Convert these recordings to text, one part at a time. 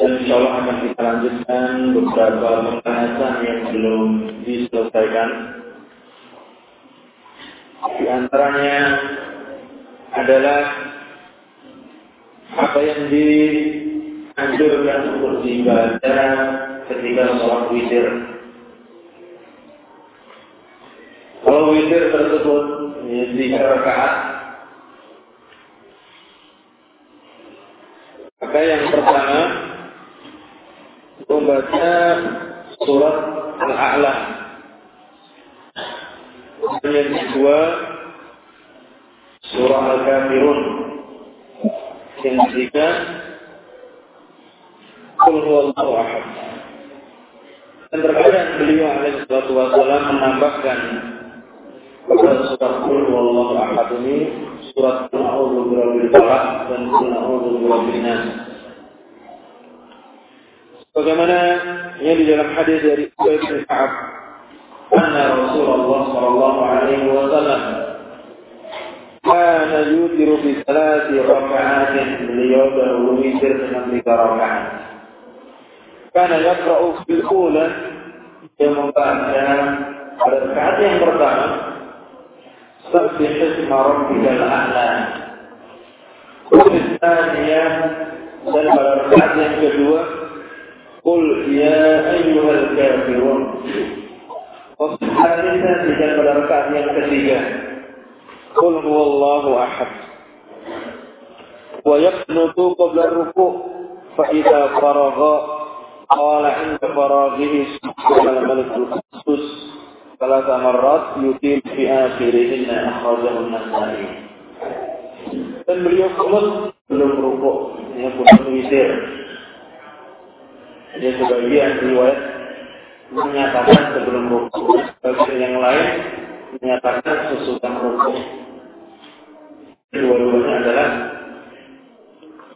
Dan insya Allah akan kita lanjutkan beberapa pembahasan yang belum diselesaikan. Di antaranya adalah apa yang dianjurkan untuk dibaca ketika sholat witir. Kalau witir tersebut ya, di rakaat, maka yang pertama membaca surat Al-A'la. Yang kedua surah Al-Kafirun. Yang ketiga Qul huwallahu ahad. Dan terkadang beliau alaihi salatu wasallam menambahkan pada surat Qul huwallahu ahad ini surat Qul falaq dan Qul a'udzu nas. Bagaimana yang di dalam hadis dari Ubay bin Ka'ab, anna Rasulullah sallallahu alaihi wasallam kana yutiru bi salati raka'atin beliau dahulu witir dengan tiga rakaat. Kana yaqra'u fil ula dia membaca pada rakaat yang pertama Sabbih isma rabbikal a'la. Kemudian dan pada rakaat yang kedua Qul ya ayyuhal kafirun. Waktu hadisnya tidak pada rakaat yang ketiga. Qul huwallahu ahad. Wa yaqnutu qabla ruku' fa idza faragha qala inda faraghihi subhanal malikul qudus ثلاث مرات يطيل في آخرهن أخرجه النسائي. Dan beliau kunut belum rukuk, ya kunut witir. Jadi sebagian riwayat menyatakan sebelum rukuk, sebagian yang lain menyatakan sesudah rukuk. Dua-duanya adalah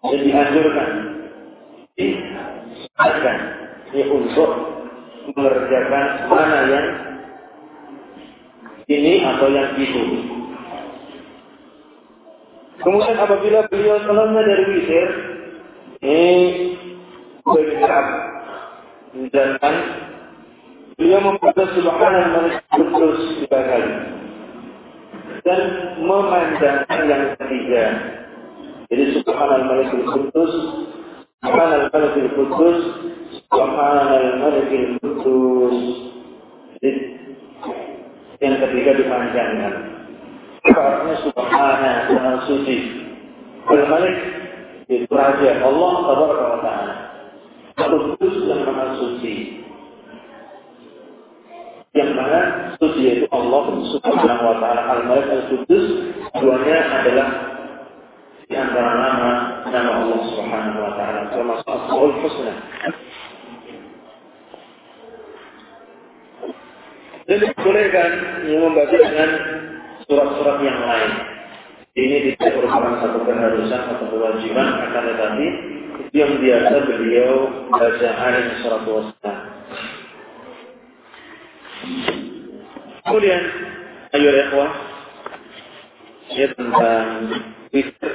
yang dianjurkan, disarankan ya untuk mengerjakan mana yang ini atau yang itu. Kemudian apabila beliau selesai dari witir, ini bergerak dan beliau membaca subhanallah malik kudus tiga kali dan memandangkan yang ketiga. Jadi subhanallah malik kudus, subhanallah malik kudus, subhanallah malik kudus. Yang ketiga dipanjangkan. Apa artinya subhanallah maha suci. Al-Malik itu raja Allah tabaraka wa ta'ala. Kudus yang maha suci. Yang mana suci yaitu Allah subhanahu wa ta'ala. Al-Malik al-Kudus duanya adalah di antara nama nama Allah subhanahu wa ta'ala. Termasuk Asma'ul Husna. Dan dibolehkan yang membaca dengan surat-surat yang lain. Ini tidak merupakan satu keharusan atau kewajiban, akan tetapi yang biasa beliau baca alaihi salatu wassalam. Kemudian, ayo ikhwah, ya tentang witir.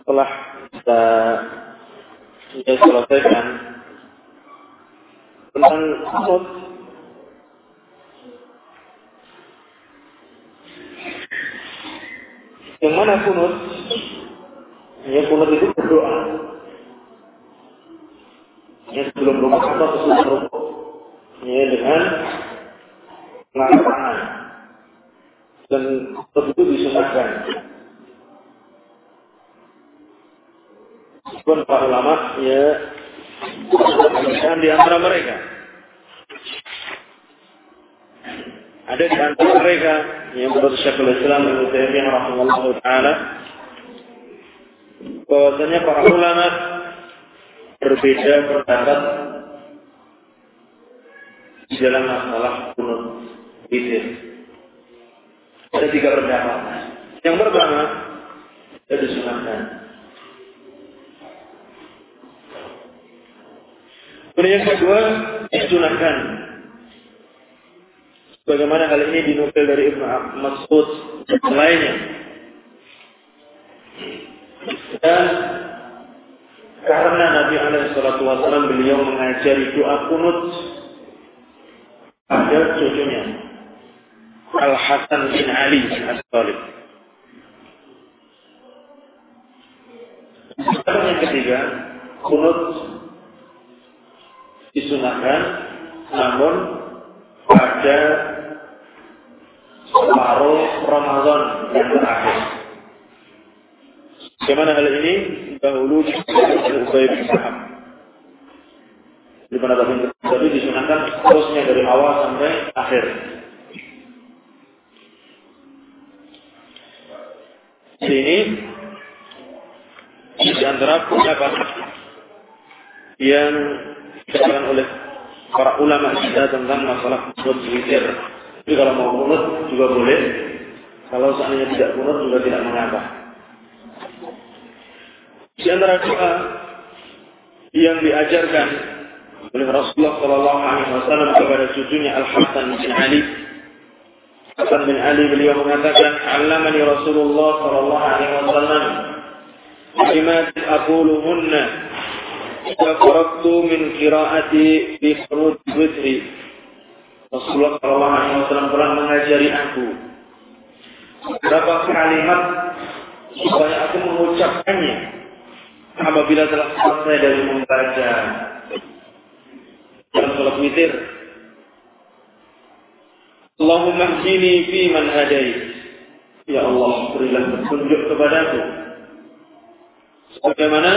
Setelah kita sudah selesaikan tentang kunut yang mana kunut? Ya kunut itu berdoa. Ya sebelum rumah atau sesudah rumah ya dengan tangan dan itu disunahkan pun para ulama ya di antara mereka. Ada di antara mereka yang menurut Syekhul Islam Ibnu Taimiyah rahimahullah taala bahwasanya para ulama berbeda pendapat di dalam masalah kunut witir. Ada tiga pendapat. Yang pertama, ada disunahkan. Kemudian yang kedua, disunahkan. Bagaimana hal ini dinukil dari Ibnu Mas'ud dan lainnya. Dan karena Nabi alaihi wasallam beliau mengajari doa kunut pada cucunya Al Hasan bin Ali Abi Thalib. yang ketiga, kunut disunahkan namun pada separuh Ramadan yang terakhir. Bagaimana hal ini? Dahulu disebutkan Ubay bin Sahab. Di mana tadi disunahkan terusnya dari awal sampai akhir. Sini di antara pendapat yang dikatakan oleh para ulama kita tentang masalah kunut witir. Jadi kalau mau kunut juga boleh. Kalau seandainya tidak kunut juga tidak mengapa. Di antara doa yang diajarkan oleh Rasulullah Shallallahu Alaihi Wasallam kepada cucunya Al Hasan bin Ali. Hasan bin Ali beliau mengatakan, "Alamani Rasulullah Shallallahu Alaihi Wasallam kalimat aquluhunna idza faraqtu min qiraati bi furud witri." Rasulullah Shallallahu Alaihi Wasallam telah mengajari aku beberapa kalimat supaya aku mengucapkannya apabila telah selesai dari membaca dalam sholat witir. Allahumma hdini fi man hadait. Ya Allah, berilah petunjuk kepadaku. Sebagaimana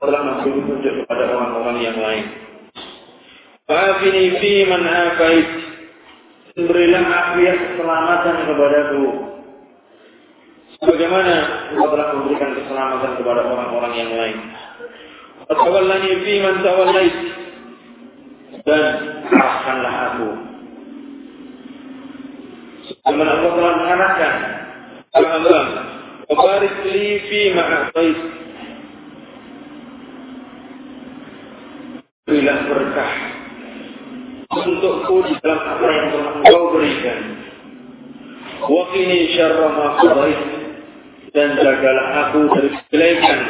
telah memberi petunjuk kepada orang-orang yang lain. Fa'afini fi man afait. Berilah afiat keselamatan kepadaku. Sebagaimana engkau telah memberikan keselamatan kepada orang-orang yang lain. Fatawallani fi man tawallait. Dan arahkanlah aku. Sebagaimana engkau telah mengarahkan. Alhamdulillah. Wabarik li fi ma'atait. Berilah berkah untukku di dalam apa yang engkau berikan. Wakini syarra ma dan jagalah aku dari kejelekan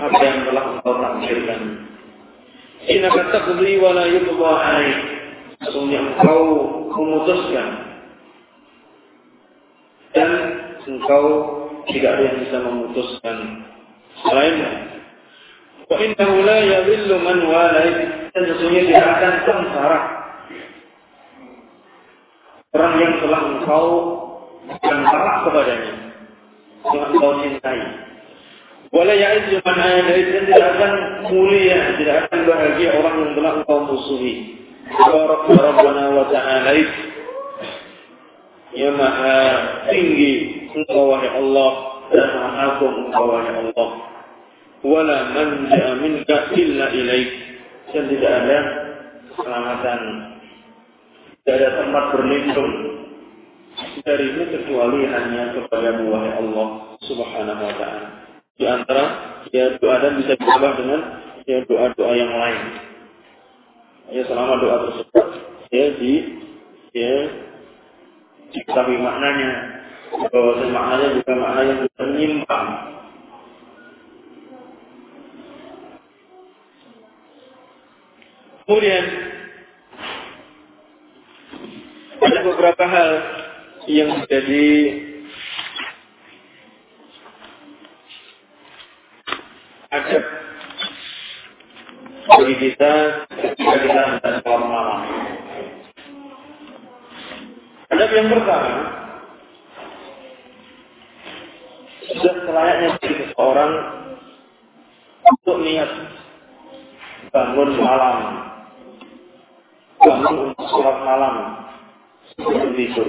apa yang telah engkau takdirkan. Innaka taqdi wa la yuqda alaik. Sesungguhnya engkau memutuskan dan engkau tidak ada yang bisa memutuskan selainnya. Wa innahu la yadhillu man walait dan sesungguhnya tidak akan sengsara orang yang telah engkau dan taat kepadanya yang engkau cintai. Wala ya'izzu man adait dan tidak akan mulia, tidak akan bahagia orang yang telah engkau musuhi. Barak Rabbana wa ta'ala Ya maha tinggi engkau wahai Allah dan maha agung engkau wahai Allah. Wala manja minka illa ilaik dan tidak ada keselamatan tidak ada tempat berlindung darimu kecuali hanya kepada wahai Allah Subhanahu wa taala. Di antara ya doa dan bisa ditambah dengan ya doa-doa yang lain. Ya selama doa tersebut ya di ya diketahui maknanya bahwa maknanya juga makna yang menyimpang. Kemudian ada beberapa hal yang menjadi adab bagi kita ketika kita hendak sholat malam. Adab yang pertama, sudah selayaknya bagi seseorang untuk niat bangun malam, bangun untuk sholat malam, sebelum tidur.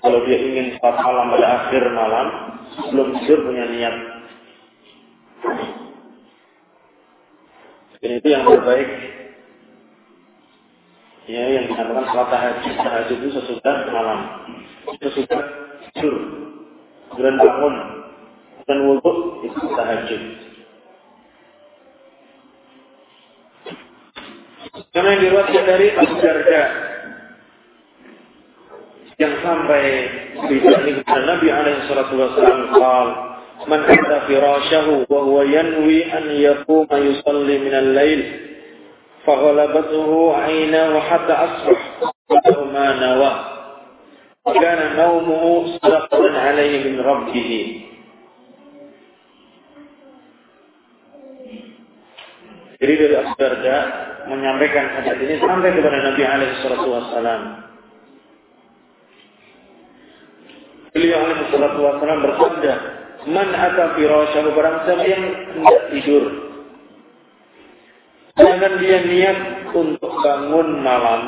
Kalau dia ingin sholat malam pada akhir malam, sebelum tidur punya niat. Dan itu yang terbaik. Ya, yang dikatakan sholat tahajud. Tahajud itu sesudah malam. Sesudah tidur. Kemudian bangun. Dan wudhu itu tahajud. Karena yang diriwayatkan dari Abu Darda yang sampai berita ini kepada Nabi alaihi salatu wasallam qal man hadda firashahu wa huwa yanwi an yaquma yusalli min al-lail فغلبته عيناه حتى أصبح ما نوى وكان نومه صدقة عليه من ربه Jadi dari Abu Darda menyampaikan hadis ini sampai kepada Nabi alaihi wasallam. Beliau alaihi wasallam bersabda, "Man ata firasyahu barang siapa yang hendak tidur, jangan dia niat untuk bangun malam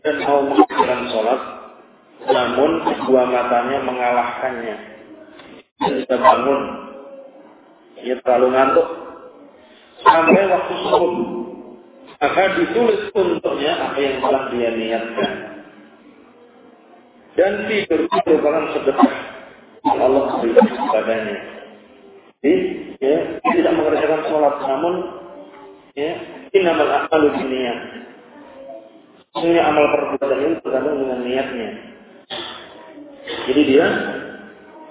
dan mau mengerjakan sholat, namun dua matanya mengalahkannya. Dia bangun, ia terlalu ngantuk, sampai waktu subuh. Maka ditulis untuknya apa yang telah dia niatkan. Dan tidur itu merupakan sedekah yang Allah berikan kepadanya. Jadi, ya, tidak mengerjakan sholat, namun ya, inamal amalu niat. Sebenarnya amal perbuatan ini tergantung dengan niatnya. Jadi dia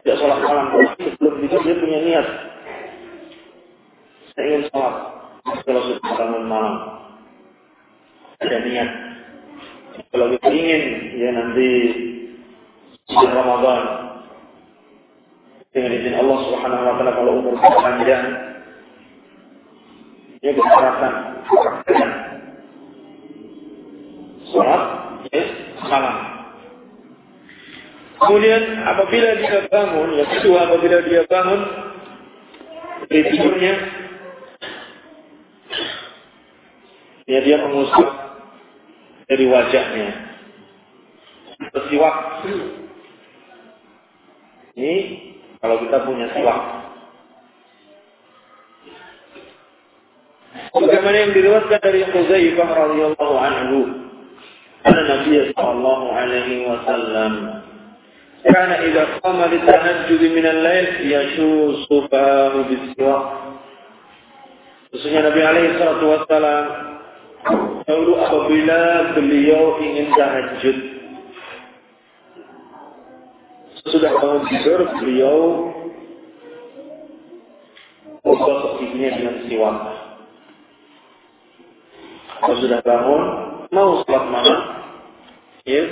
tidak sholat malam, tapi sebelum tidur dia punya niat ingin sholat kalau sudah bangun malam. Ada niat. Kalau kita ingin ya nanti di Ramadan dengan izin Allah Subhanahu wa taala kalau umur kita panjang ya kita harapkan sholat ya malam. Kemudian apabila dia bangun, yang kedua apabila dia bangun dari tidurnya, ya dia mengusap dari wajahnya. Bersiwak. Ini kalau kita punya siwak. Bagaimana yang diriwayatkan dari Huzaifah radhiyallahu anhu, anna Nabi sallallahu alaihi wasallam كان إذا قام للتهجد من الليل يشوص فاه بالسواك. Sesungguhnya Nabi alaihi salatu wassalam Dahulu apabila beliau ingin tahajud, sudah bangun tidur, beliau menggosok giginya dengan siwak. Kalau sudah bangun, mau sholat malam, ya,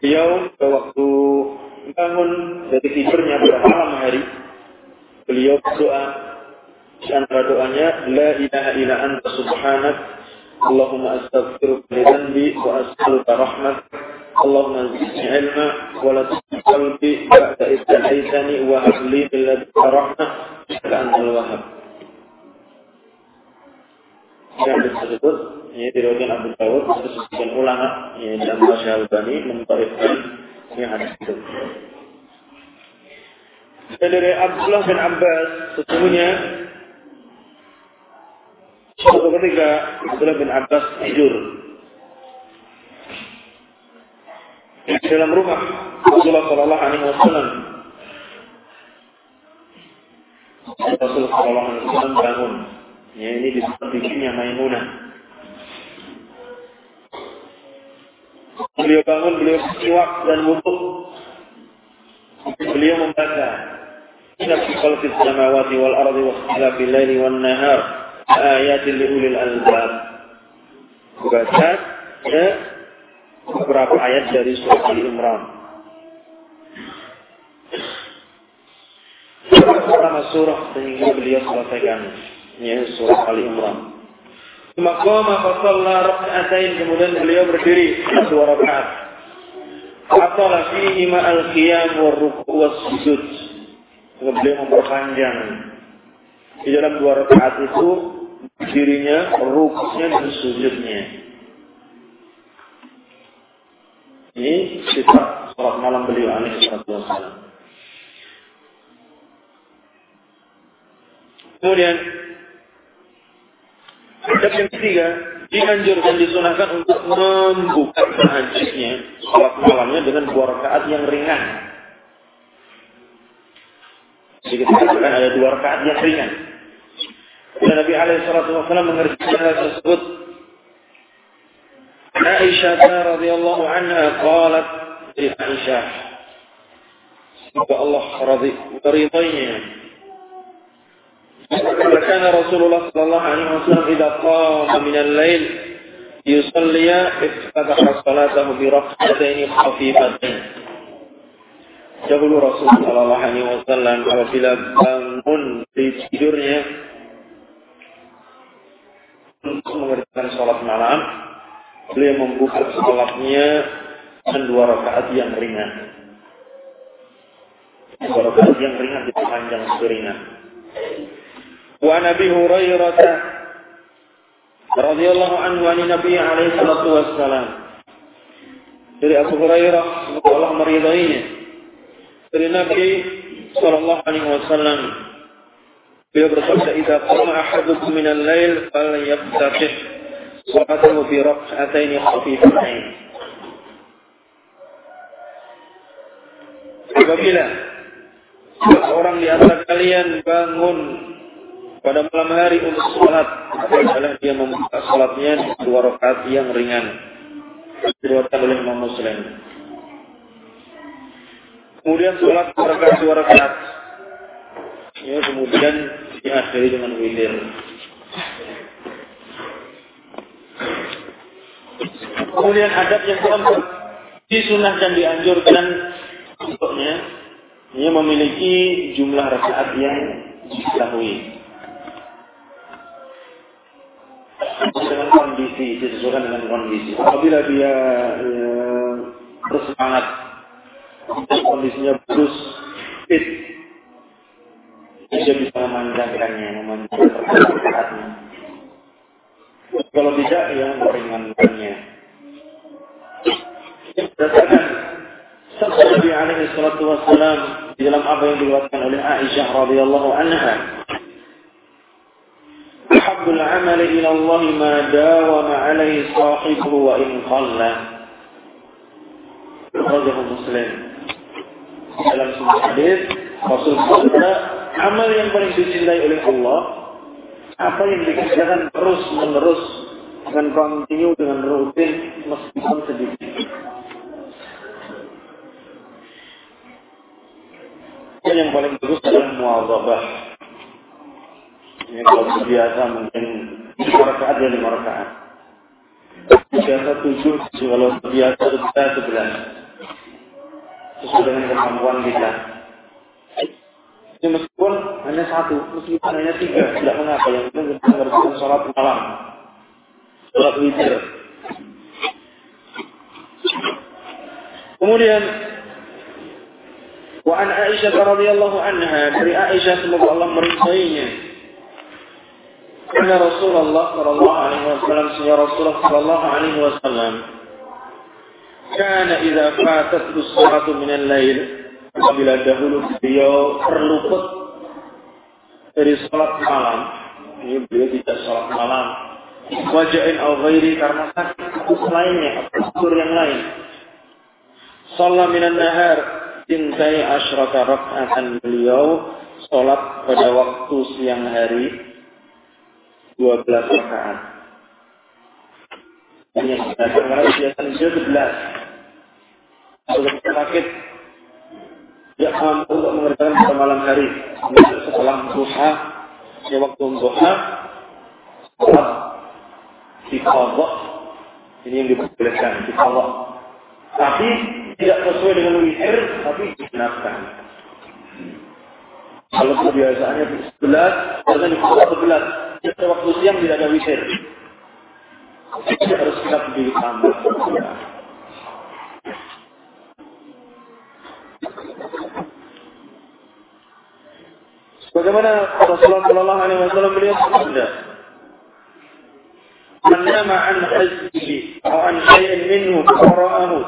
Beliau waktu bangun dari tidurnya pada malam hari, beliau berdoa. Di antara doanya la ilaha illa anta subhanak. Allahumma astaghfiruka li dhanbi wa as'aluka rahmat Allahumma zidni ilma wa la qalbi ba'da idh hadaytani wa hab li min ladunka rahmah innaka antal wahhab. Yang tersebut ini diriwayatkan Abu Dawud sebagian ulama yang dalam Syekh Albani mentarifkan yang hadis itu. Dan dari Abdullah bin Abbas sesungguhnya suatu ketika Abdullah bin Abbas tidur di dalam rumah Rasulullah Shallallahu Alaihi Wasallam. Rasulullah Shallallahu Alaihi Wasallam bangun. Ya ini di bikinnya Maimunah. Beliau bangun, beliau bersiwak dan wudhu. Beliau membaca إن في خلق السماوات والأرض واختلاف الليل والنهار آيات لأولي الألباب Baca ya, beberapa ayat dari surat Ali Imran. Pertama surah sehingga beliau selesaikan ya surah Ali Imran. Maqama fasalla raka'atain kemudian beliau berdiri dua rakaat. Atala fihi ma al-qiyam wa ruku' was sujud beliau memperpanjang di dalam dua rakaat itu dirinya, rukuknya dan sujudnya. Ini sifat sholat malam beliau alaihi wasallam. Kemudian adab yang ketiga dianjurkan disunahkan untuk membuka tahajudnya sholat malamnya dengan dua rakaat yang ringan jadi kita katakan ada dua rakaat yang ringan. Dan Nabi alaihi wasallam mengerjakan hal tersebut. Aisyah radhiyallahu anha qalat di Aisyah Semoga Allah meridainya. Karena Rasulullah sallallahu alaihi wasallam idza qama min al-lail yusalli iftataha salatahu bi rak'atayn khafifatain. Dahulu Rasulullah sallallahu alaihi wasallam apabila bangun di tidurnya untuk mengerjakan sholat malam, beliau membuka sholatnya dengan dua rakaat yang ringan. Dua rakaat yang ringan dipanjang seringan. Wa Nabi Hurairah radhiyallahu anhu an Nabi alaihi salatu wassalam. Dari Abu Hurairah Allah meridainya. Dari Nabi sallallahu alaihi wasallam beliau bersabda idza qama ahadukum min al-lail falyabtatih salatahu bi rak'atayn khafifatain. Apabila seorang di antara kalian bangun pada malam hari untuk sholat adalah dia membuka sholatnya di dua rakaat yang ringan diriwayatkan oleh Imam Muslim kemudian sholat dua rakaat. Dua ya kemudian diakhiri dengan witir. Kemudian adab yang keempat disunah dan dianjurkan untuknya. Ia memiliki jumlah rakaat yang diketahui. Dengan kondisi, disesuaikan dengan kondisi. Apabila dia ya, bersemangat, kondisinya bagus, fit, dia bisa memanjakannya memanjakannya. Kalau tidak, ya meringankannya. Berdasarkan sabda Nabi alaihi salatu wassalam di dalam apa yang diriwayatkan oleh Aisyah radhiyallahu anha. Habbul amal ila Allah ma dawama alaihi sahibuhu wa in qalla. Rajahu Muslim dalam sebuah hadis Rasul bersabda amal yang paling dicintai oleh Allah apa yang dikerjakan terus menerus dengan kontinu dengan rutin meskipun sedikit yang paling bagus adalah muadzabah ini kalau biasa mungkin lima rakaat ya lima rakaat. Biasa tujuh, kalau biasa kita sebelas. Sesuai dengan kemampuan kita. Ini meskipun hanya satu, meskipun hanya tiga, tidak mengapa. Yang penting kita mengerjakan sholat malam. Sholat witir. Kemudian Wa an Aisyah radhiyallahu anha dari Aisyah semoga Allah meridainya Karena Rasulullah sallallahu alaihi wasallam Rasulullah sallallahu alaihi wasallam karena idza fatat salatu min al-lail apabila dahulu beliau terluput dari salat malam ini beliau tidak salat malam wajain al ghairi karena sakit lainnya atau yang lain Salat minan nahar tintai asyraka raka'atan beliau salat pada waktu siang hari 12 rakaat. Hanya karena biasa dia 11. Kalau kita sakit, dia mampu untuk mengerjakan pada malam hari. Setelah duha, ya waktu duha, sholat dikodok. Ini yang diperbolehkan, dikodok. Tapi tidak sesuai dengan witir, tapi digunakan. Kalau kebiasaannya 11, jangan dikodok 11 pada waktu siang tidak ada witir. Jadi harus kita berdiri tambah. Bagaimana Rasulullah Shallallahu Alaihi Wasallam beliau bersabda, "Man nama an hajji atau an shay'in minhu qara'ahu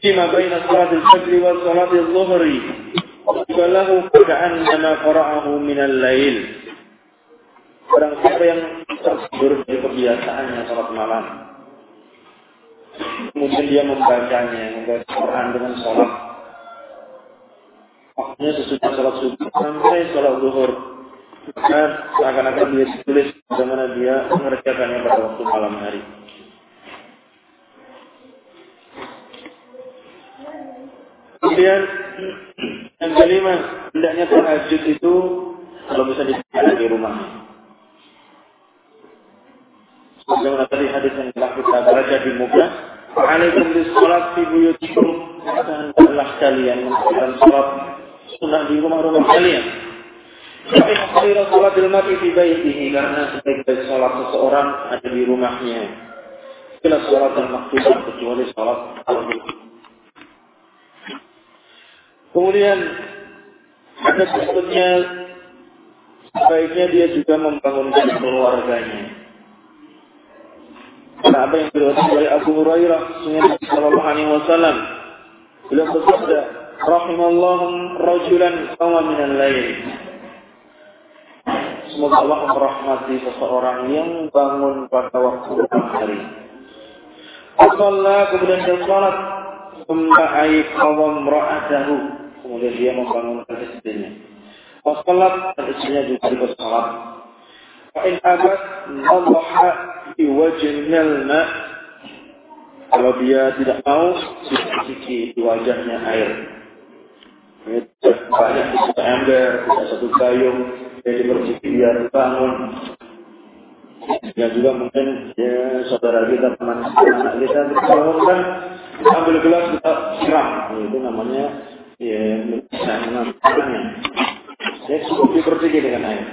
fima baina salat al-fajr wa salat al-dhuhri falahu ka'annama qara'ahu min al-lail." Barang siapa yang tertidur dari kebiasaannya sholat malam. Kemudian dia membacanya, membaca Quran dengan sholat. Waktunya sesudah sholat subuh sampai sholat zuhur. maka seakan-akan dia ditulis bagaimana dia mengerjakannya pada waktu malam hari. Kemudian yang kelima, hendaknya tahajud itu kalau bisa dilakukan di rumah. Sebagaimana tadi hadis yang telah kita baca di muka, Waalaikum bisalat fi buyutikum. Hendaklah kalian melakukan salat sunnah di rumah-rumah kalian. Tapi khairu salatil mar'i fi baitihi karena sebaik-baik salat seseorang ada di rumahnya. Bila salat yang maktubah kecuali salat al-wujud. Kemudian ada berikutnya sebaiknya dia juga membangunkan keluarganya. Karena apa yang diriwayatkan oleh Abu Hurairah, Sunnah Sallallahu Alaihi Wasallam, beliau bersabda, "Rahimallahu rajulan qawma min al-lail." Semoga Allah merahmati seseorang yang bangun pada waktu malam hari. Allah kemudian dia salat, Summa ayqawam ra'atahu kemudian dia membangunkan istrinya. Wasalat dan istrinya juga ikut salat. Fa'in abad nadaha di ma kalau dia tidak mau dicuci di wajahnya air. Banyak di satu ember, tidak satu gayung, dia diperciki biar bangun. Ya juga mungkin ya saudara kita, teman anak kita bangunkan ambil gelas kita siram. Itu namanya ya bisa mengamalkannya. Ya cukup dipercaya dengan air.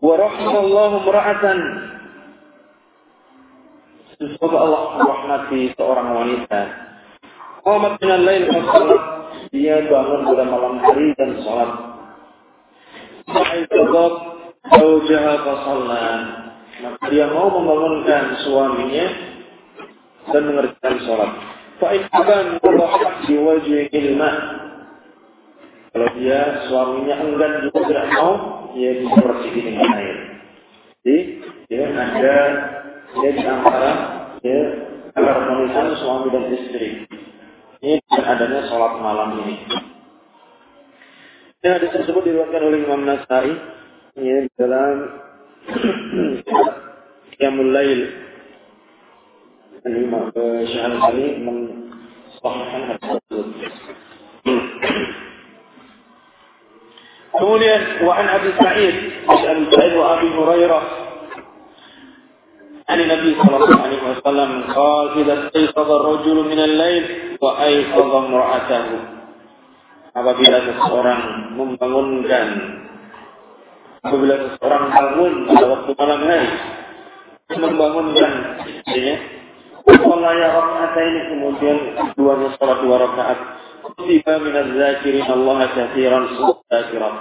Wa rahimallahu mura'atan Semoga Allah merahmati seorang wanita. Qamat min al-lail salat. Dia bangun pada malam hari dan salat. Sa'idat zawjaha. Maka dia mau membangunkan suaminya dan mengerjakan akan Allah di wajah ilmah. Kalau dia suaminya enggan juga tidak mau, dia bisa bersih dengan air. Jadi, ya, ada dia di antara ya, keharmonisan suami dan istri Ini dan adanya sholat malam ini. Dan ada tersebut diriwayatkan oleh Imam Nasai ya, dalam Qiyamul Lail Imam Syahal Ali mensahihkan hadis tersebut. Kemudian wa an Abi Sa'id, Abi Sa'id wa Abi Hurairah عن النبي صلى الله عليه وسلم قال إذا استيقظ الرجل من الليل wa'ai Allah imra'atahu apabila seseorang membangunkan apabila seseorang bangun pada waktu malam hari membangunkan istrinya Walaya rakaat ini kemudian keduanya sholat dua rakaat. Tiba minat zakirin Allah kathiran zakirat.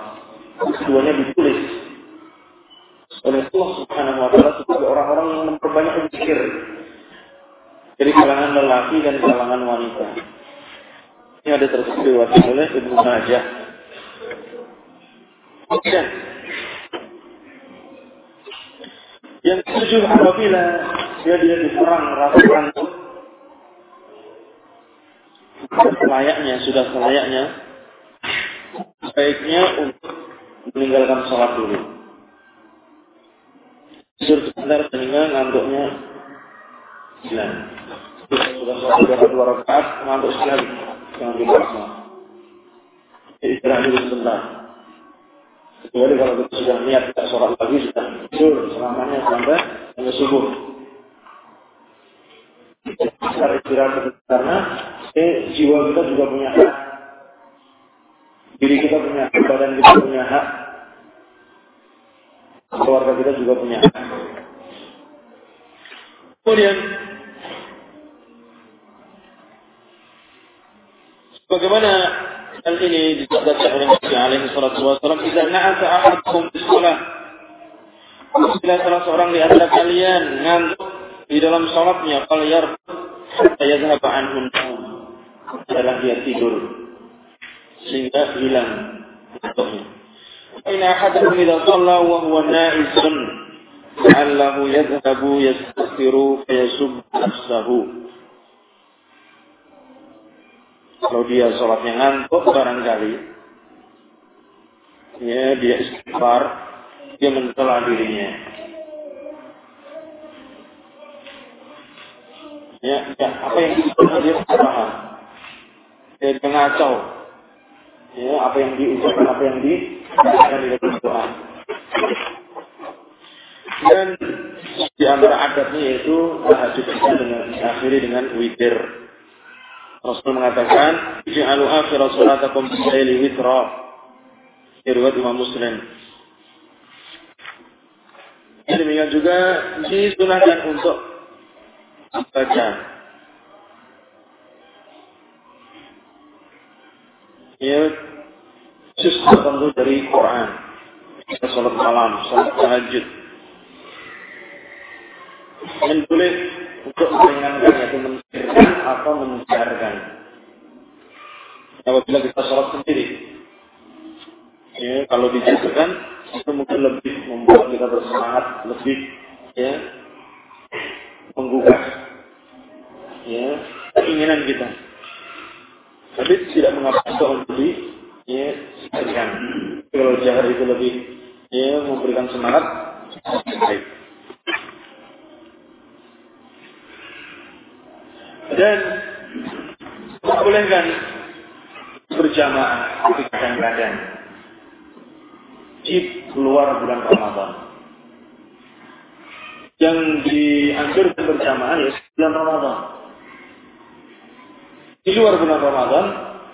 Keduanya ditulis oleh Allah Subhanahu Wa Taala sebagai orang-orang yang memperbanyak zikir dari kalangan lelaki dan kalangan wanita. Ini ada tersebut diwakili oleh Ibnu Majah. Kemudian yang ketujuh apabila dia dia diserang rasa selayaknya sudah selayaknya baiknya untuk meninggalkan sholat dulu. Sebentar sehingga ngantuknya hilang dua rakaat ngantuk sekali jangan dipaksa istirahat sebentar kecuali kalau kita sudah niat tidak sholat lagi sudah tidur selamanya sampai sampai subuh besar istirahat karena eh, jiwa kita juga punya hak diri kita punya hak badan kita punya hak keluarga kita juga punya hak kemudian bagaimana hal ini disebutkan oleh Nabi alaihi salatu wasallam jika na'asa ahadukum bis bila salah seorang di antara kalian ngantuk di dalam sholatnya kalau saya anhun adalah dia tidur sehingga hilang ngantuknya. Aina ahadakum idza shalla wa huwa na'isun la'allahu yadhhabu yastaghfiru fayasub nafsahu. Kalau dia sholatnya ngantuk barangkali ya dia istighfar, dia mencela dirinya. Ya, ya apa yang diucapkan dia paham. Dia mengacau. Ya, apa yang diucapkan, apa yang dikatakan di dalam doa. Dan di antara adabnya yaitu tahajud dengan diakhiri dengan witir. Rasul mengatakan, "Ja'alu akhir salatakum bilaili witra." riwayat Imam Muslim. Demikian juga disunahkan untuk baca ya juz tertentu dari Quran sholat malam, sholat tahajud dan boleh untuk meringankan yaitu mensirkan atau menjarkan apabila kita sholat sendiri. Ya kalau dijadikan itu mungkin lebih membuat kita bersemangat lebih ya menggugah ya keinginan kita. Tapi tidak mengapa untuk di ya sebarkan kalau jahar itu lebih ya memberikan semangat baik dan membolehkan berjamaah di kadang-kadang wajib keluar bulan Ramadan. Yang dianjurkan berjamaah ya bulan Ramadan. Di luar bulan Ramadan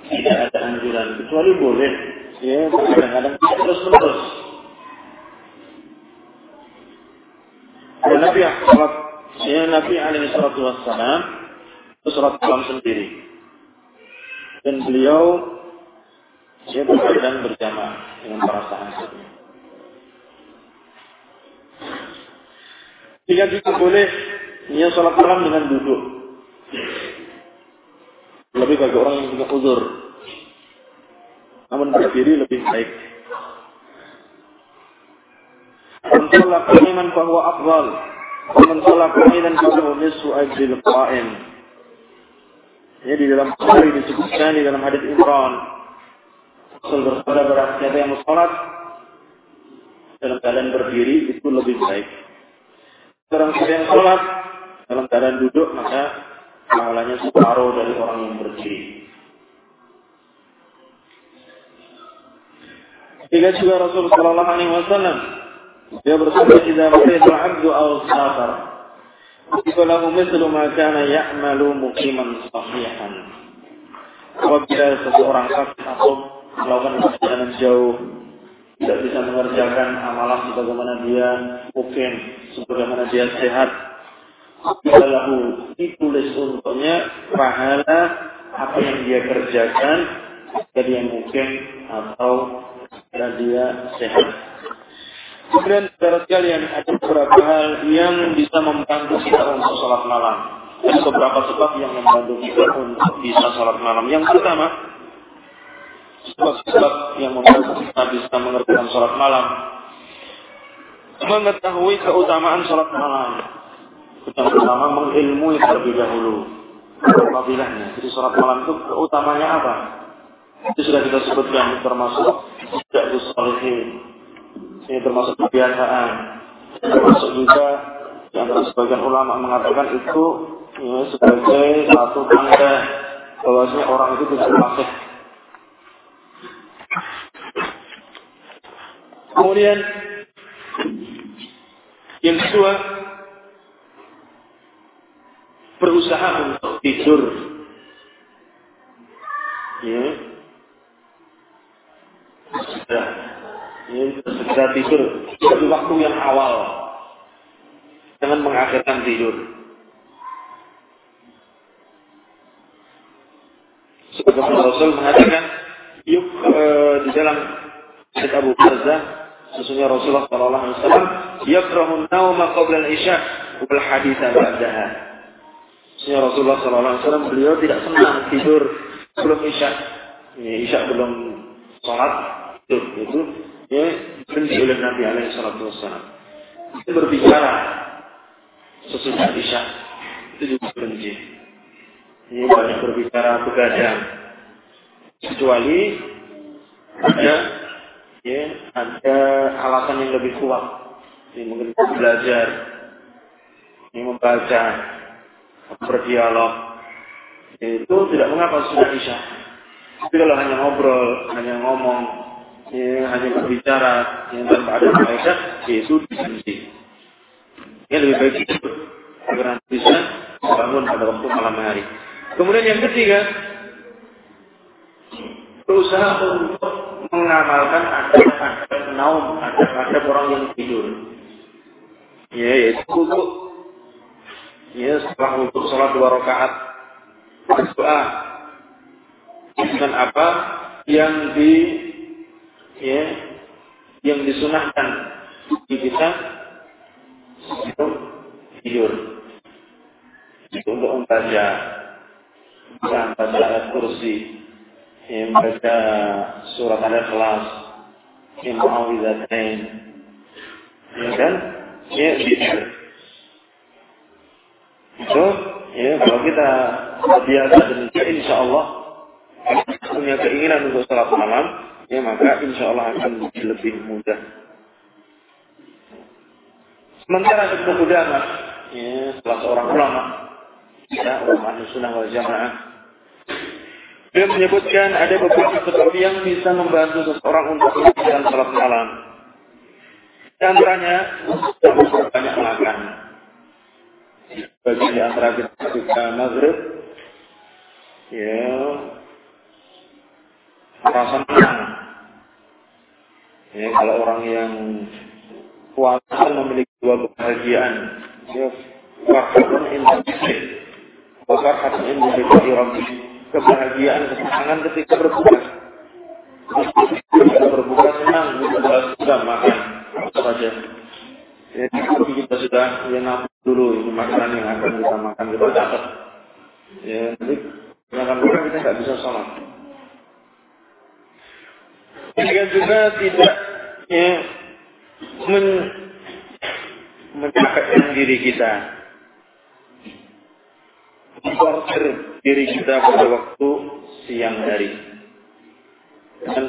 tidak ada anjuran kecuali boleh ya kadang-kadang terus menerus. Dan Nabi Muhammad ya Nabi alaihi salatu sholat malam sendiri. Dan beliau dia berjalan berjamaah dengan para sahabatnya. Jika juga boleh ia sholat malam dengan duduk. Lebih bagi orang yang punya uzur. Namun berdiri lebih baik. Man sholat qa'iman fahuwa afdal. Man sholat qa'idan fahuwa nisfu ajril qa'im. Ini di dalam Bukhari disebutkan di dalam hadis Imran Rasul bersabda barang siapa yang sholat dalam keadaan berdiri itu lebih baik. Barang siapa yang sholat dalam keadaan duduk maka pahalanya separuh dari orang yang berdiri. Tiga juga Rasul Shallallahu Alaihi Wasallam dia bersabda tidak boleh abdu al safar. Falahu mislu ma kana ya'malu muqiman sahihan. Apabila seseorang sakit atau melakukan perjalanan jauh, tidak bisa mengerjakan amalan sebagaimana dia mungkin, sebagaimana dia sehat. Lalu ditulis untuknya pahala apa yang dia kerjakan jadi yang mungkin atau dia sehat. Kemudian saudara sekalian ada beberapa hal yang bisa membantu kita untuk sholat malam. Ada beberapa sebab yang membantu kita untuk bisa sholat malam. Yang pertama, sebab-sebab yang membuat kita bisa mengerjakan sholat malam. Mengetahui keutamaan sholat malam. Yang pertama mengilmui terlebih dahulu. Fadilahnya. Jadi sholat malam itu keutamanya apa? Itu sudah kita sebutkan termasuk tidak salihin. Ini termasuk kebiasaan. Termasuk juga antara sebagian ulama mengatakan itu ya, sebagai satu tanda bahwasanya orang itu tidak masuk Kemudian yang kedua berusaha untuk tidur. Ya. Ya, segera tidur di waktu yang awal. Jangan mengakhirkan tidur. Sebagaimana Rasul mengatakan, yuk e, di dalam hadis Abu Barzah Sesungguhnya Rasulullah Shallallahu Alaihi Wasallam yakrahun nauma qabla al-isya wal haditha ba'daha. Sesungguhnya Rasulullah Shallallahu Alaihi Wasallam beliau tidak senang tidur sebelum isya. Ya, isya belum sholat itu ya benci oleh Nabi Alaihi Wasallam. Itu berbicara sesudah isya itu juga benci. Ini banyak berbicara begadang kecuali ada ya ada alasan yang lebih kuat. Ini mungkin belajar, ini membaca, berdialog. Itu tidak mengapa sudah isya. Tapi kalau hanya ngobrol, hanya ngomong, ya, hanya berbicara, yang tanpa ada faedah, ya itu disensi. Ya lebih baik itu agar bisa bangun pada waktu malam hari. Kemudian yang ketiga, berusaha untuk mengamalkan adab-adab naum, adab-adab orang yang tidur. Ya, yaitu untuk ya setelah untuk sholat dua rakaat berdoa dengan apa yang di ya yang disunahkan di kita untuk tidur. Untuk membaca membaca ayat kursi yang membaca surat al-ikhlas yang muawizatain ya kan? Ya gitu. Itu ya kalau kita biasa demikian insya Allah punya keinginan untuk sholat malam ya maka insya Allah akan lebih mudah sementara Ibnu Qudamah ya salah seorang ulama ya ulama sunnah wal jamaah dia menyebutkan ada beberapa sebab yang bisa membantu seseorang untuk melakukan sholat malam. Di antaranya, banyak makan. Bagi antara kita ketika maghrib, ya, merasa menang. Ya, kalau orang yang puasa memiliki dua kebahagiaan, ya, farhatun indah farhatun indah kebahagiaan, kesenangan ketika berbuka. Ketika berbuka senang, berbuka sudah makan apa saja. Ya, tapi kita sudah ya nampak dulu ini makanan yang akan kita makan kita dapat. Ya, nanti makan bukan kita nggak bisa sholat. Demikian juga tidak ya, men, mencapaikan diri kita membordir diri kita pada waktu siang hari dengan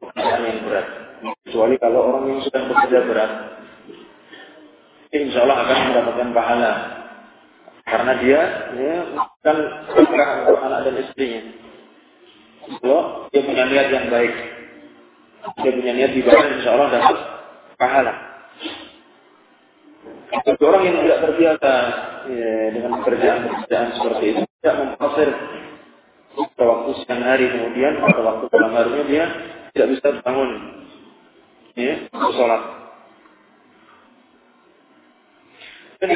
pekerjaan yang berat. Kecuali kalau orang yang sedang bekerja berat, insya Allah akan mendapatkan pahala. Karena dia ya, bukan berkah untuk anak dan istrinya. Kalau dia punya niat yang baik, dia punya niat ibadah, insya Allah dapat pahala. Bagi orang yang tidak terbiasa ya, dengan pekerjaan-pekerjaan seperti itu, tidak memproses pada waktu siang hari kemudian pada waktu malam harinya dia tidak bisa bangun ya, sholat. Dan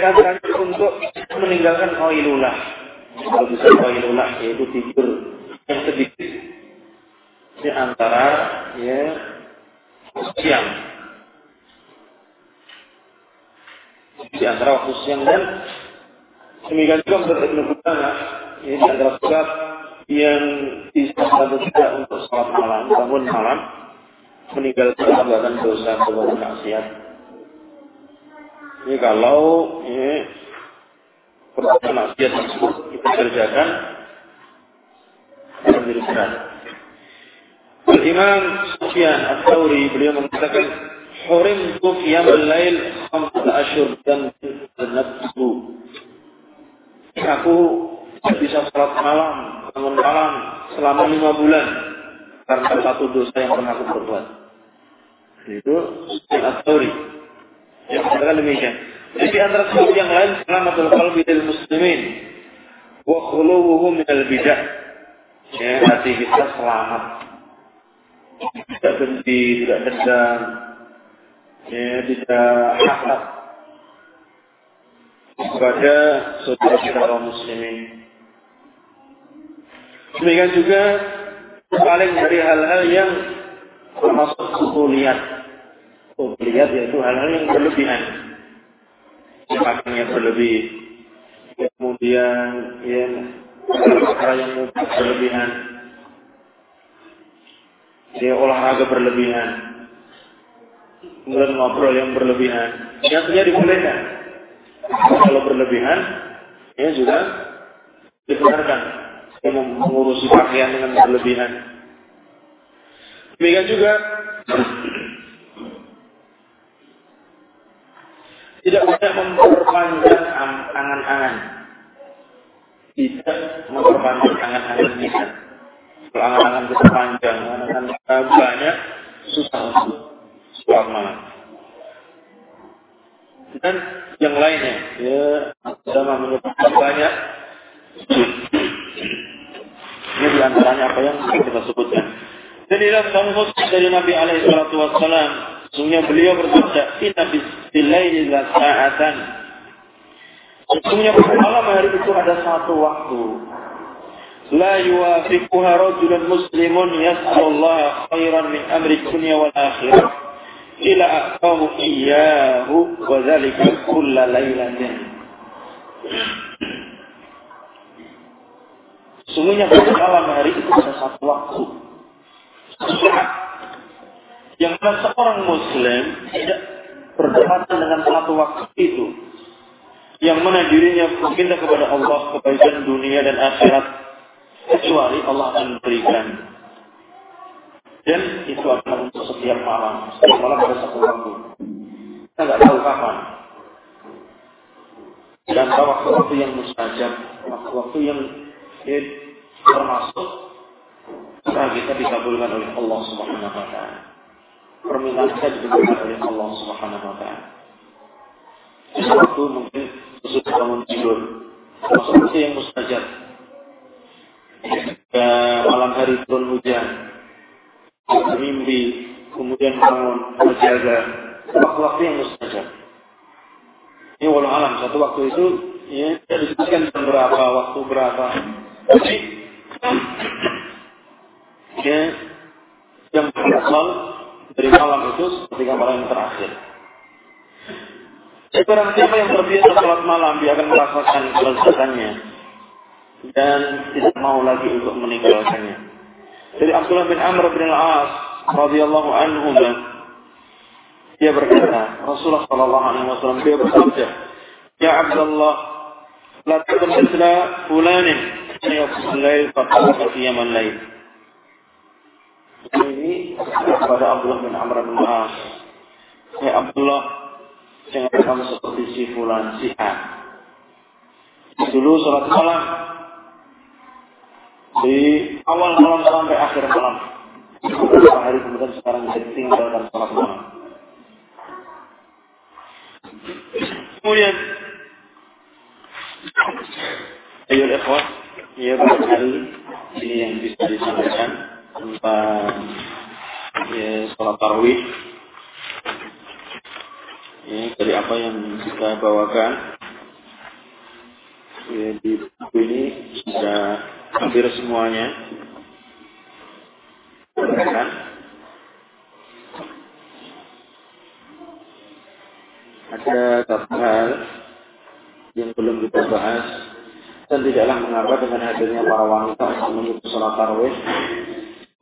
untuk meninggalkan qailulah. Kalau bisa qailulah yaitu tidur yang sedikit di antara ya siang di antara waktu siang dan demikian juga menurut Ibnu Qudamah ini di antara sebab yang membantu kita untuk sholat malam, bangun malam, meninggalkan perbuatan dosa, perbuatan maksiat. Ini kalau ini perbuatan maksiat tersebut kita kerjakan menjadi berat. Imam Sufyan Ats-Tsauri beliau mengatakan Hurim tu qiyam al-lail khamsat asyur dan nafsu. Aku tidak bisa salat malam, bangun malam selama lima bulan karena satu dosa yang pernah aku perbuat. Itu al-Tawri. Yang katakan demikian. Jadi antara sebab yang lain selamatul qalbi lil muslimin wa khuluwuhum min al-bidah. Ya, hati kita selamat. Tidak benci, tidak dendam, ya, tidak hasad kepada saudara kita kaum muslimin. Demikian juga paling dari hal-hal yang termasuk kuliah. Kuliah yaitu hal-hal yang berlebihan. Makan yang berlebih. Kemudian yang perkara yang berlebihan dia olahraga berlebihan, kemudian ngobrol yang berlebihan, Yang nyatanya dibolehkan. Kalau berlebihan, ya juga dibenarkan. Dia mengurusi pakaian dengan berlebihan. Demikian juga tidak boleh memperpanjang angan-angan. Tidak memperpanjang angan-angan kita. -angan angan-angan kita panjang, angan-angan kita banyak, susah untuk malam. Dan yang lainnya, ya, sama menyebutkan banyak. Ini di antaranya apa yang kita sebutkan. Dan dalam sahih dari Nabi alaihi salatu wassalam, sungguhnya beliau bersabda, "Inna billaili la sa'atan." Sesungguhnya malam hari itu ada satu waktu. Yuwafiquha rajulun muslimun yas'alullah khairan min amri dunya wal akhirah ila aqamu iyyahu wa dzalika kulla lailatin. Sungguhnya pada malam hari itu ada satu waktu. Yang mana seorang muslim tidak berdekatan dengan satu waktu itu. Yang mana dirinya meminta kepada Allah kebaikan dunia dan akhirat kecuali Allah akan berikan dan itu akan untuk setiap malam setiap malam ada satu waktu kita nggak tahu kapan dan waktu-waktu yang mustajab waktu-waktu yang termasuk Doa kita dikabulkan oleh Allah Subhanahu wa taala. Permintaan kita dikabulkan oleh Allah Subhanahu wa taala. Sesuatu mungkin sesuatu bangun tidur. Sesuatu yang mustajab. Ya, malam hari turun hujan. Mimpi, kemudian bangun, menjaga. Waktu-waktu yang mustajab. Ini walau alam, satu waktu itu ya, tidak disebutkan jam berapa, waktu berapa. Tapi ya, yang berasal dari malam itu ketika malam yang terakhir. Sekarang siapa yang terbiasa sholat malam, dia akan merasakan kelezatannya dan tidak mau lagi untuk meninggalkannya. Jadi Abdullah bin Amr bin Al-As radhiyallahu anhu dia berkata, Rasulullah sallallahu alaihi wasallam dia bersabda, "Ya Abdullah, la takun misla fulanin yaqul lail fa qiyamal lail." ini kepada Abdullah bin Amr bin As. Ya Abdullah, jangan kamu seperti si Fulan, si A. Dulu sholat malam di awal malam sampai akhir malam. Beberapa hari kemudian sekarang jadi tinggalkan sholat malam. Kemudian, ayo ikhwah, ya barangkali ini yang bisa disampaikan tentang ya, sholat tarawih ya, dari apa yang kita bawakan ya, di buku ini sudah hampir semuanya. Kan? ada satu hal yang belum kita bahas. Dan tidaklah mengapa dengan hadirnya para wanita untuk menyebut sholat tarawih.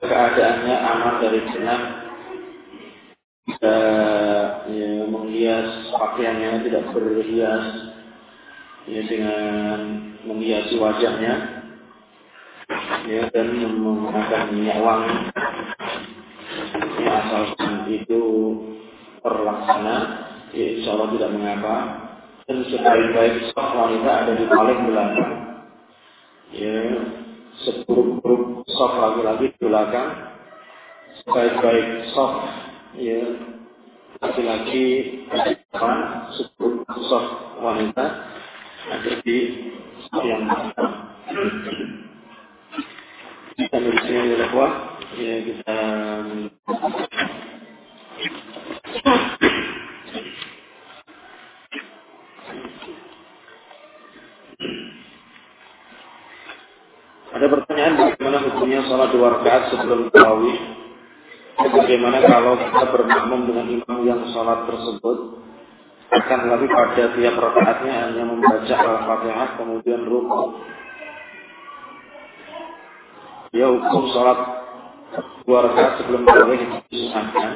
Keadaannya aman dari zina bisa ya, menghias pakaiannya tidak berhias. Ya, dengan menghiasi wajahnya ya dan menggunakan minyak wangi. Ya, asalkan itu terlaksana ya insya Allah tidak mengapa. Dan sebaik-baik wanita ada di paling belakang. Ya seburuk-buruk soft laki-laki di belakang, sebaik-baik soft ya laki-laki depan, seburuk soft wanita ada di yang belakang. Ya ya kita Ada pertanyaan bagaimana hukumnya sholat dua rakaat sebelum tarawih? Bagaimana kalau kita bermakmum dengan imam yang sholat tersebut? Akan lebih pada tiap rakaatnya hanya membaca al-fatihah kemudian rukuk. Ya hukum sholat dua rakaat sebelum tarawih disunahkan.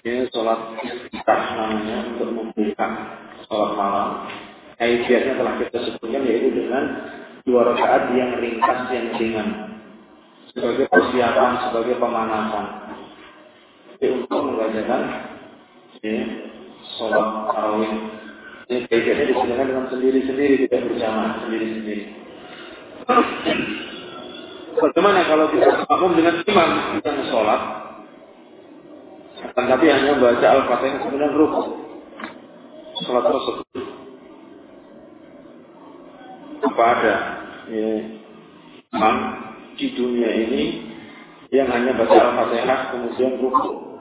Ini sholat istirahat namanya untuk membuka sholat malam. Kaifiatnya telah kita sebutkan yaitu dengan dua rakaat yang ringkas yang ringan sebagai persiapan sebagai pemanasan. Jadi untuk mengajarkan ya, sholat tarawih. Ini kaitannya dikerjakan dengan sendiri-sendiri, tidak berjamaah sendiri-sendiri. Bagaimana kalau kita makmum dengan imam yang sholat, tapi hanya baca al-fatihah kemudian rukuk sholat tersebut. Apa ada? Ya, imam di dunia ini yang hanya baca al-fatihah kemudian rukuk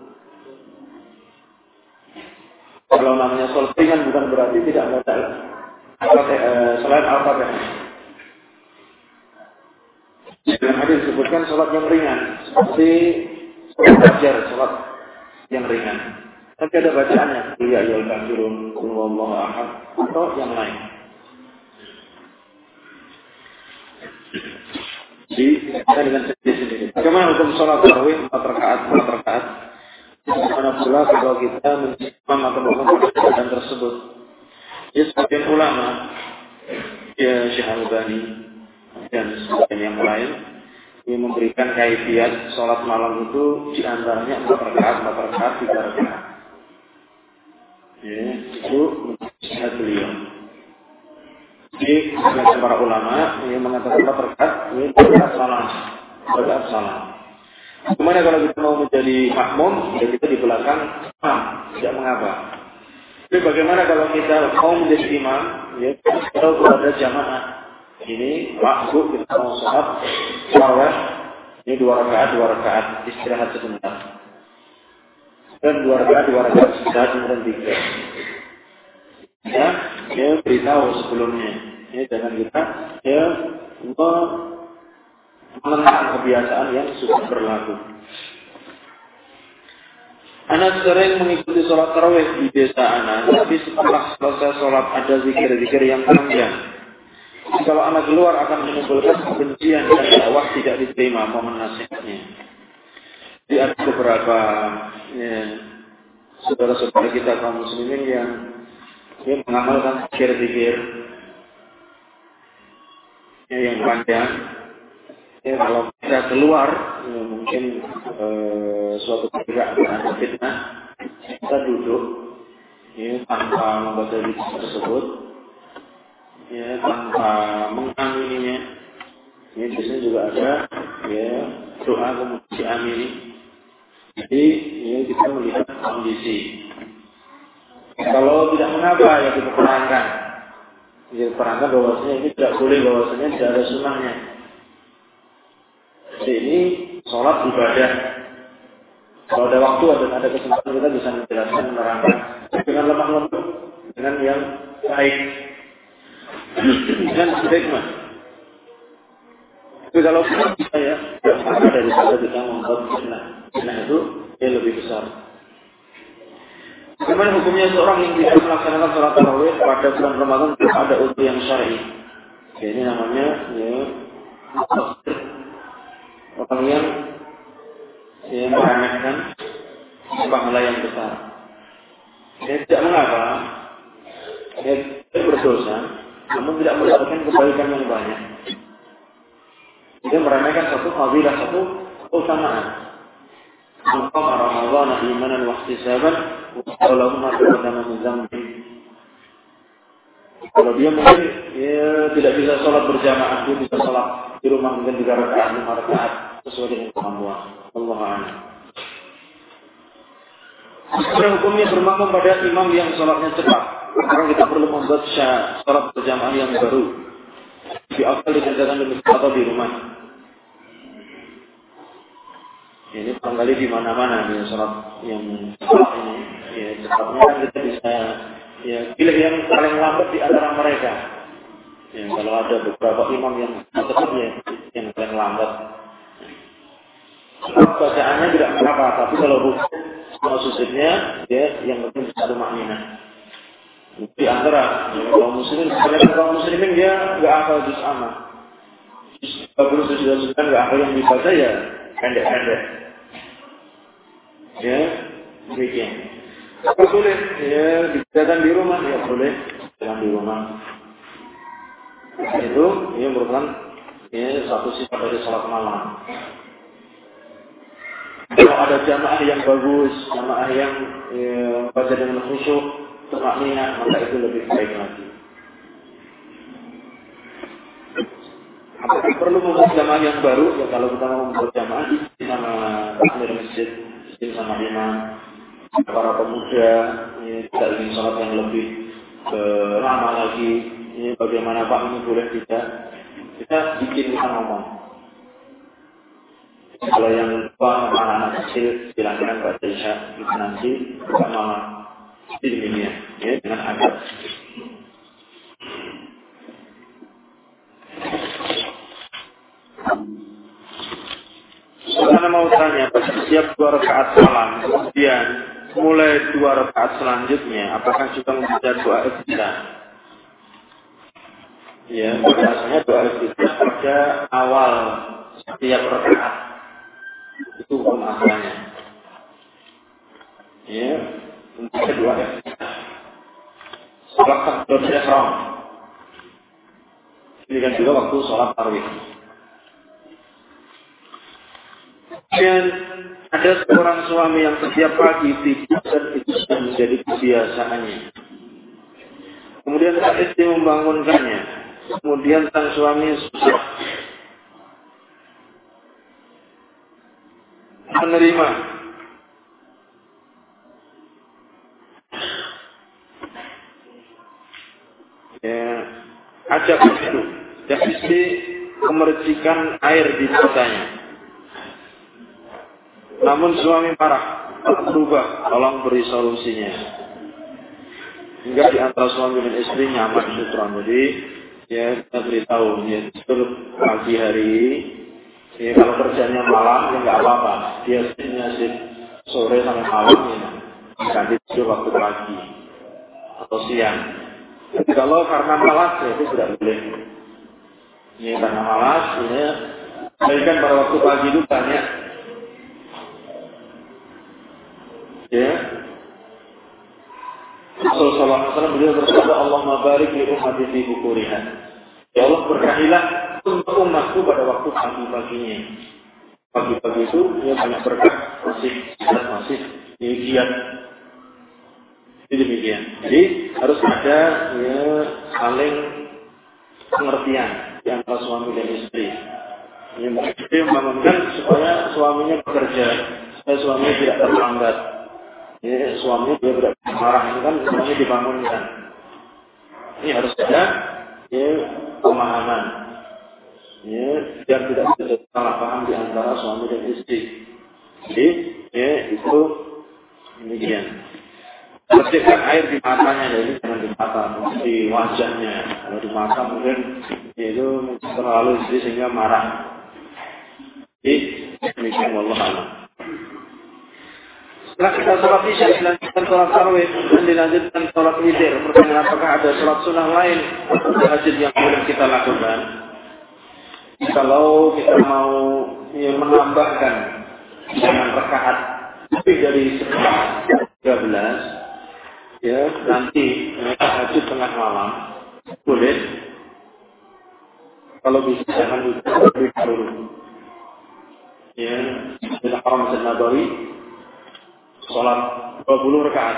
kalau namanya sholat ringan bukan berarti tidak baca eh, selain al-fatihah dalam hadis disebutkan sholat yang ringan, seperti sholat fajar, sholat yang ringan. Tapi ada bacaannya, ya ya kafirun, kulwallahu ahad, atau yang lain. Jadi kita dengan sendiri-sendiri. Bagaimana hukum sholat tarawih empat rakaat, empat rakaat? Bagaimana pula kalau kita menimam atau melakukan keadaan tersebut? Ya sebagian ulama, ya Syekh Al-Bani, dan sebagian yang lain yang memberikan kaifiat sholat malam itu di antaranya empat rakaat, empat rakaat, tiga rakaat. Ya, itu menurut beliau. Jadi para ulama yang mengatakan empat rakaat ini rakaat salam, rakaat salam. Ke mana kalau kita mau menjadi makmum, ya kita di belakang imam, tidak mengapa. Tapi bagaimana kalau kita mau menjadi imam, ya kalau berada jamaah, ini waktu kita mau sholat tarawih ini dua rakaat dua rakaat. Istirahat sebentar. Dan dua rakaat dua rakaat istirahat kemudian tiga. Ya dia beritahu sebelumnya. Ya jangan kita ya menentang kebiasaan yang sudah berlaku. Anak sering mengikuti sholat tarawih di desa anak, tapi setelah selesai sholat ada zikir-zikir yang panjang. Kalau anak keluar akan menimbulkan kebencian dan dakwah tidak diterima momen nasihatnya. Di ada beberapa ya, saudara-saudara kita kaum muslimin yang ya, mengamalkan pikir-pikir ya, yang panjang. Ya, kalau kita keluar, ya, mungkin eh, suatu ketika fitnah, kita duduk ya, tanpa membaca tersebut, ya tanpa mengamininya. Ya biasanya juga ada ya doa kemudian diamini. Jadi ya kita melihat kondisi. Kalau tidak mengapa ya kita terangkan. Ya terangkan bahwasanya ini tidak boleh bahwasanya tidak ada sunnahnya. Jadi ini sholat ibadah. Kalau ada waktu dan ada kesempatan kita bisa menjelaskan menerangkan. Dengan lemah lembut dengan yang baik dan hikmah. Tapi kalau saya ada dari sana kita membuat fitnah. Fitnah itu yang lebih besar. Bagaimana hukumnya seorang yang tidak melaksanakan sholat tarawih pada bulan Ramadan ada uji yang syar'i? Ya, ini namanya ya, orang yang ya, meremehkan pahala yang besar. Ya, tidak mengapa. Ya, berdosa, namun tidak mendapatkan kebaikan yang banyak. Dia meremehkan satu fadilah, satu keutamaan. Maqam Ramadan imanan wa ihtisaban wa qawlahu ma taqaddama min dzambi. Kalau dia mungkin ya, tidak bisa sholat berjamaah, dia bisa sholat di rumah mungkin tiga rakaat, lima rakaat sesuai dengan kemampuan. Allah a'lam. Sebenarnya hukumnya bermakmum pada imam yang sholatnya cepat. Sekarang kita perlu membuat sholat berjamaah yang baru. Di awal dikerjakan di masjid atau di rumah. Ini kembali di mana-mana nih sholat yang cepat ini. Ya, cepatnya kan kita bisa ya pilih yang paling lambat di antara mereka. Ya, kalau ada beberapa imam yang cepatnya yang paling lambat. Sebab bacaannya tidak apa-apa, tapi kalau rukuk sama susutnya, ya yang penting bisa maknina di antara ya, kaum muslimin sebenarnya kaum muslimin dia nggak hafal juz amma. Kalau sudah sudah nggak hafal yang dibaca ya pendek-pendek. Ya demikian. Apa boleh? Ya dikerjakan di rumah? Ya boleh. Jangan di rumah. Itu ini merupakan ya satu sifat dari sholat malam. Kalau ada jamaah yang bagus, jamaah yang ya, baca dengan khusyuk, minat, maka itu lebih baik lagi. Apakah perlu membuat jamaah yang baru? Ya kalau kita mau membuat jamaah, sama takmir masjid, sama imam, para pemuda, ini tidak ingin sholat yang lebih lama lagi, ini bagaimana Pak ini boleh tidak? Kita bikin kita ngomong. Kalau yang tua anak-anak kecil silahkan baca isya kita nanti buka mama di dunia ya dengan adab. Karena mau tanya, setiap dua rakaat salam, kemudian mulai dua rakaat selanjutnya, apakah juga membaca doa iftitah? Ya, biasanya doa iftitah pada awal setiap rakaat itu hukum asalnya. Ya, untuk kedua. Sholat takbir ihram. Ini kan juga waktu sholat tarawih. Dan ada seorang suami yang setiap pagi tidur dan itu sudah menjadi kebiasaannya. Kemudian saat istri membangunkannya. Kemudian sang suami susah menerima ya ajak itu dan istri memercikan air di matanya namun suami marah berubah tolong beri solusinya hingga di antara suami dan istri nyaman sutran jadi ya kita beritahu ya pagi hari Ya kalau kerjanya malam ya nggak apa-apa. Dia sih sore sampai malam ya ganti waktu pagi atau siang. Kalau karena malas ya itu tidak boleh. Ya karena malas ya kan pada waktu pagi itu banyak ya Rasulullah SAW beliau bersabda Allah mabarik li ummati fi bukuriha. Ya Allah berkahilah untuk umatku pada waktu pagi-paginya. Pagi-pagi itu dia banyak berkah, masih dan masih giat. Jadi demikian. Jadi harus ada ya saling pengertian di antara suami dan istri. Yang istri membangunkan supaya suaminya bekerja, supaya suaminya tidak terlambat. Ya, suaminya dia tidak marah ini kan semuanya dibangunkan. Ini harus ada ya, pemahaman ya, biar tidak terjadi salah paham di antara suami dan istri. Jadi, ya, itu demikian. Bersihkan air di matanya, jadi jangan di mata, di wajahnya. Kalau di mata mungkin ya, itu terlalu istri sehingga marah. Jadi, demikian Allah Setelah kita sholat isya, dilanjutkan sholat tarawih dan dilanjutkan sholat witir. Pertanyaan apakah ada sholat sunnah lain atau yang boleh kita lakukan? kalau kita mau ya, menambahkan dengan rekaat lebih dari 13 ya nanti ya, tahajud tengah malam. Boleh? Kalau bisa jangan lebih dulu ya kita haram Masjid Nabawi sholat 20 rakaat.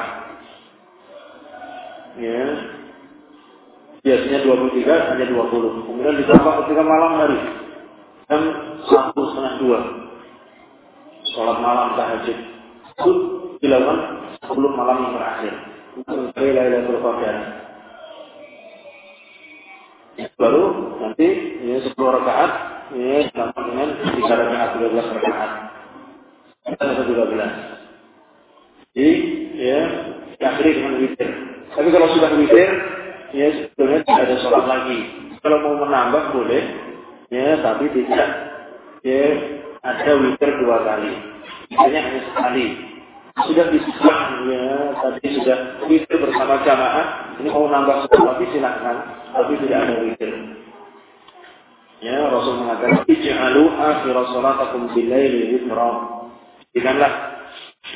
Ya biasanya 23 hanya 20 kemudian ditambah ketika malam hari jam satu setengah dua. Sholat malam tahajud itu dilakukan sebelum malam yang berakhir mencari Lailatul Qadar baru nanti ini sepuluh rakaat ini sama dengan tiga rakaat dua belas rakaat kita ada dua belas jadi ya akhiri dengan witir tapi kalau sudah witir ya sebetulnya tidak ada sholat lagi. Kalau mau menambah boleh, ya tapi tidak ya ada witir dua kali. Hanya hanya sekali. Sudah disebut ya tadi sudah witir bersama jamaah. Ini mau nambah lagi silahkan, tapi tidak ada witir. Ya Rasul mengatakan ij'alu akhir salatakum bilaili witram. Jadikanlah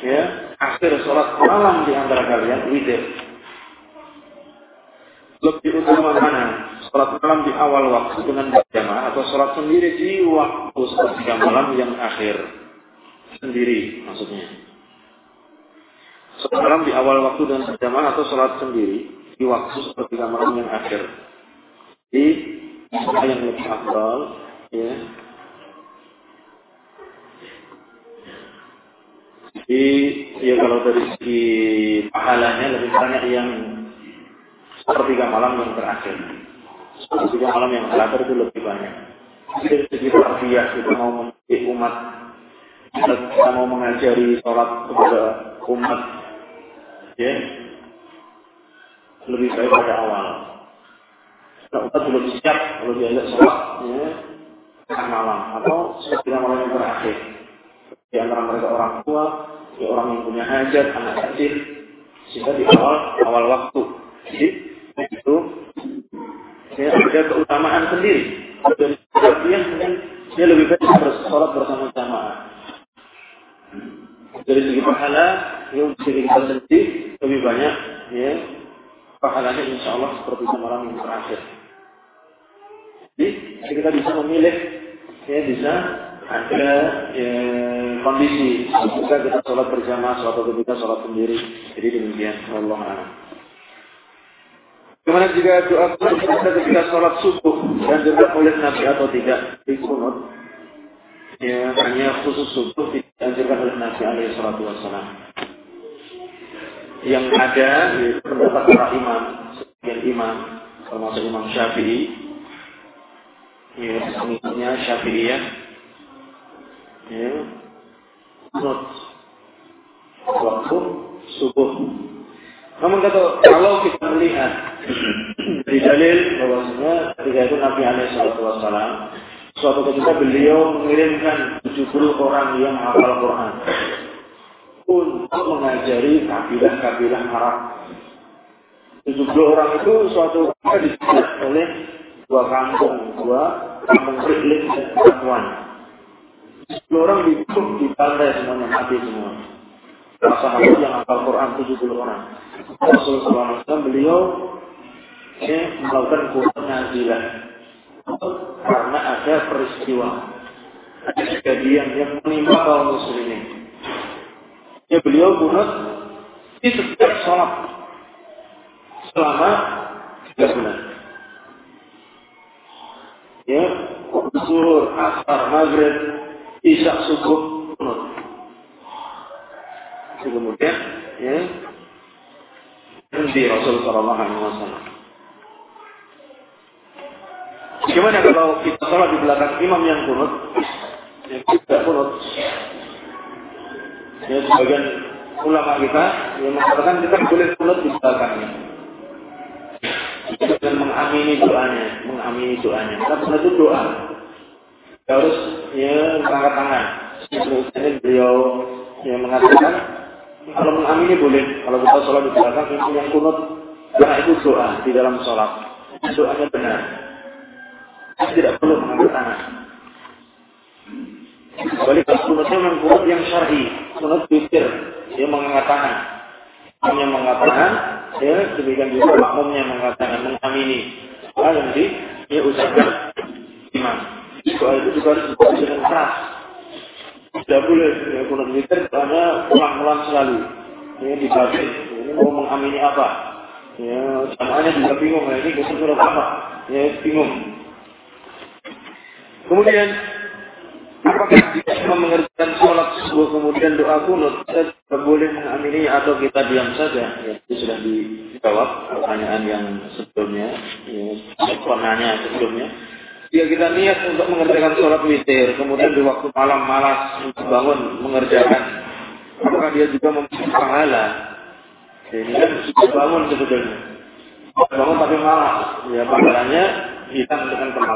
ya akhir salat malam di antara kalian witir lebih utama mana? Sholat malam di awal waktu dengan berjamaah atau sholat sendiri di waktu sepertiga malam yang akhir. sendiri maksudnya. Malam di awal waktu dan berjamaah atau sholat sendiri di waktu seperti malam yang akhir. Di yang lebih afdal, ya. Jadi ya kalau dari segi pahalanya lebih banyak yang sepertiga malam yang terakhir. Sepertiga malam yang terakhir itu lebih banyak. Dari segi tarbiyah kita mau mendidik umat, kita mau mengajari sholat kepada umat, ya lebih baik pada awal. Nah, belum siap kalau diajak sholat, ya, tengah malam atau sepertiga malam yang terakhir. Di antara mereka orang tua, ya orang yang punya hajat, anak kecil, sehingga di awal awal waktu. Jadi itu ya, ada keutamaan sendiri. Dan mungkin dia lebih baik bersolat bersama-sama. Dari segi pahala, ya kita sendiri lebih banyak, ya pahalanya insya Allah seperti malam yang terakhir. Jadi kita bisa memilih, ya bisa ada ya, kondisi ketika kita sholat bersama, suatu ketika sholat sendiri. Jadi demikian, Allah a'lam. Gimana jika doa kita ketika sholat subuh dan juga oleh Nabi atau tidak di kunut? Ya, hanya khusus subuh dianjurkan oleh Nabi alaihi salatu wassalam. Yang ada yaitu pendapat para imam, sebagian imam, termasuk Imam Syafi'i, ya, pengikutnya Syafi'iyah, ya, kunut waktu subuh. Namun kata kalau kita melihat dari dalil bahwasanya ketika itu Nabi Alaihi Wasallam suatu ketika beliau mengirimkan 70 orang yang hafal Quran untuk mengajari kabilah-kabilah Arab. 70 orang itu suatu ketika disebut oleh dua kampung, dua kampung Riklik dan Satuan. 10 orang dibunuh di pantai semuanya mati semua. Sahabat yang hafal Quran 70 orang. Rasulullah SAW beliau ya, melakukan Quran nazilah karena ada peristiwa kejadian yang menimpa kaum muslimin. Ya beliau kunut di setiap sholat selama tiga bulan. Ya, zuhur, asar, maghrib, isya, subuh, kunut. Kemudian, ya, berhenti Rasul Sallallahu Alaihi Wasallam. Gimana kalau kita sholat di belakang imam yang kunut, yang tidak kunut? Ya, sebagian ulama kita yang mengatakan kita boleh kunut di belakangnya. Dan mengamini doanya, mengamini doanya. Karena itu doa. Kita harus ya angkat tangan. Ini beliau yang mengatakan kalau mengamini boleh. Kalau kita sholat di belakang itu yang kunut karena itu doa di dalam sholat. Doanya benar. Kita tidak perlu mengangkat tangan. Kalau kunutnya memang kunut yang syar'i, kunut pikir, dia mengangkat tangan. Yang mengatakan, ya demikian juga makmumnya mengatakan mengamini. Doa yang di ya ucapkan imam. Doa itu juga harus dibaca dengan keras. Tidak boleh ya kunut pikir karena ulang-ulang selalu. Ini dibaca. Ini mau mengamini apa? Ya, jamaahnya juga bingung. Ya, ini surat apa? Ya, bingung. Kemudian apakah jika mengerjakan sholat subuh kemudian doa kunut kita boleh mengamini atau kita diam saja? Ya, itu sudah dijawab pertanyaan yang sebelumnya, ya, penanya sebelumnya. Jika kita niat untuk mengerjakan sholat witir, kemudian di waktu malam malas untuk bangun mengerjakan, apakah dia juga mempunyai pahala? Ya, ini kan sudah bangun sebetulnya. Bangun tapi malas, ya pahalanya hitam dengan kemalas.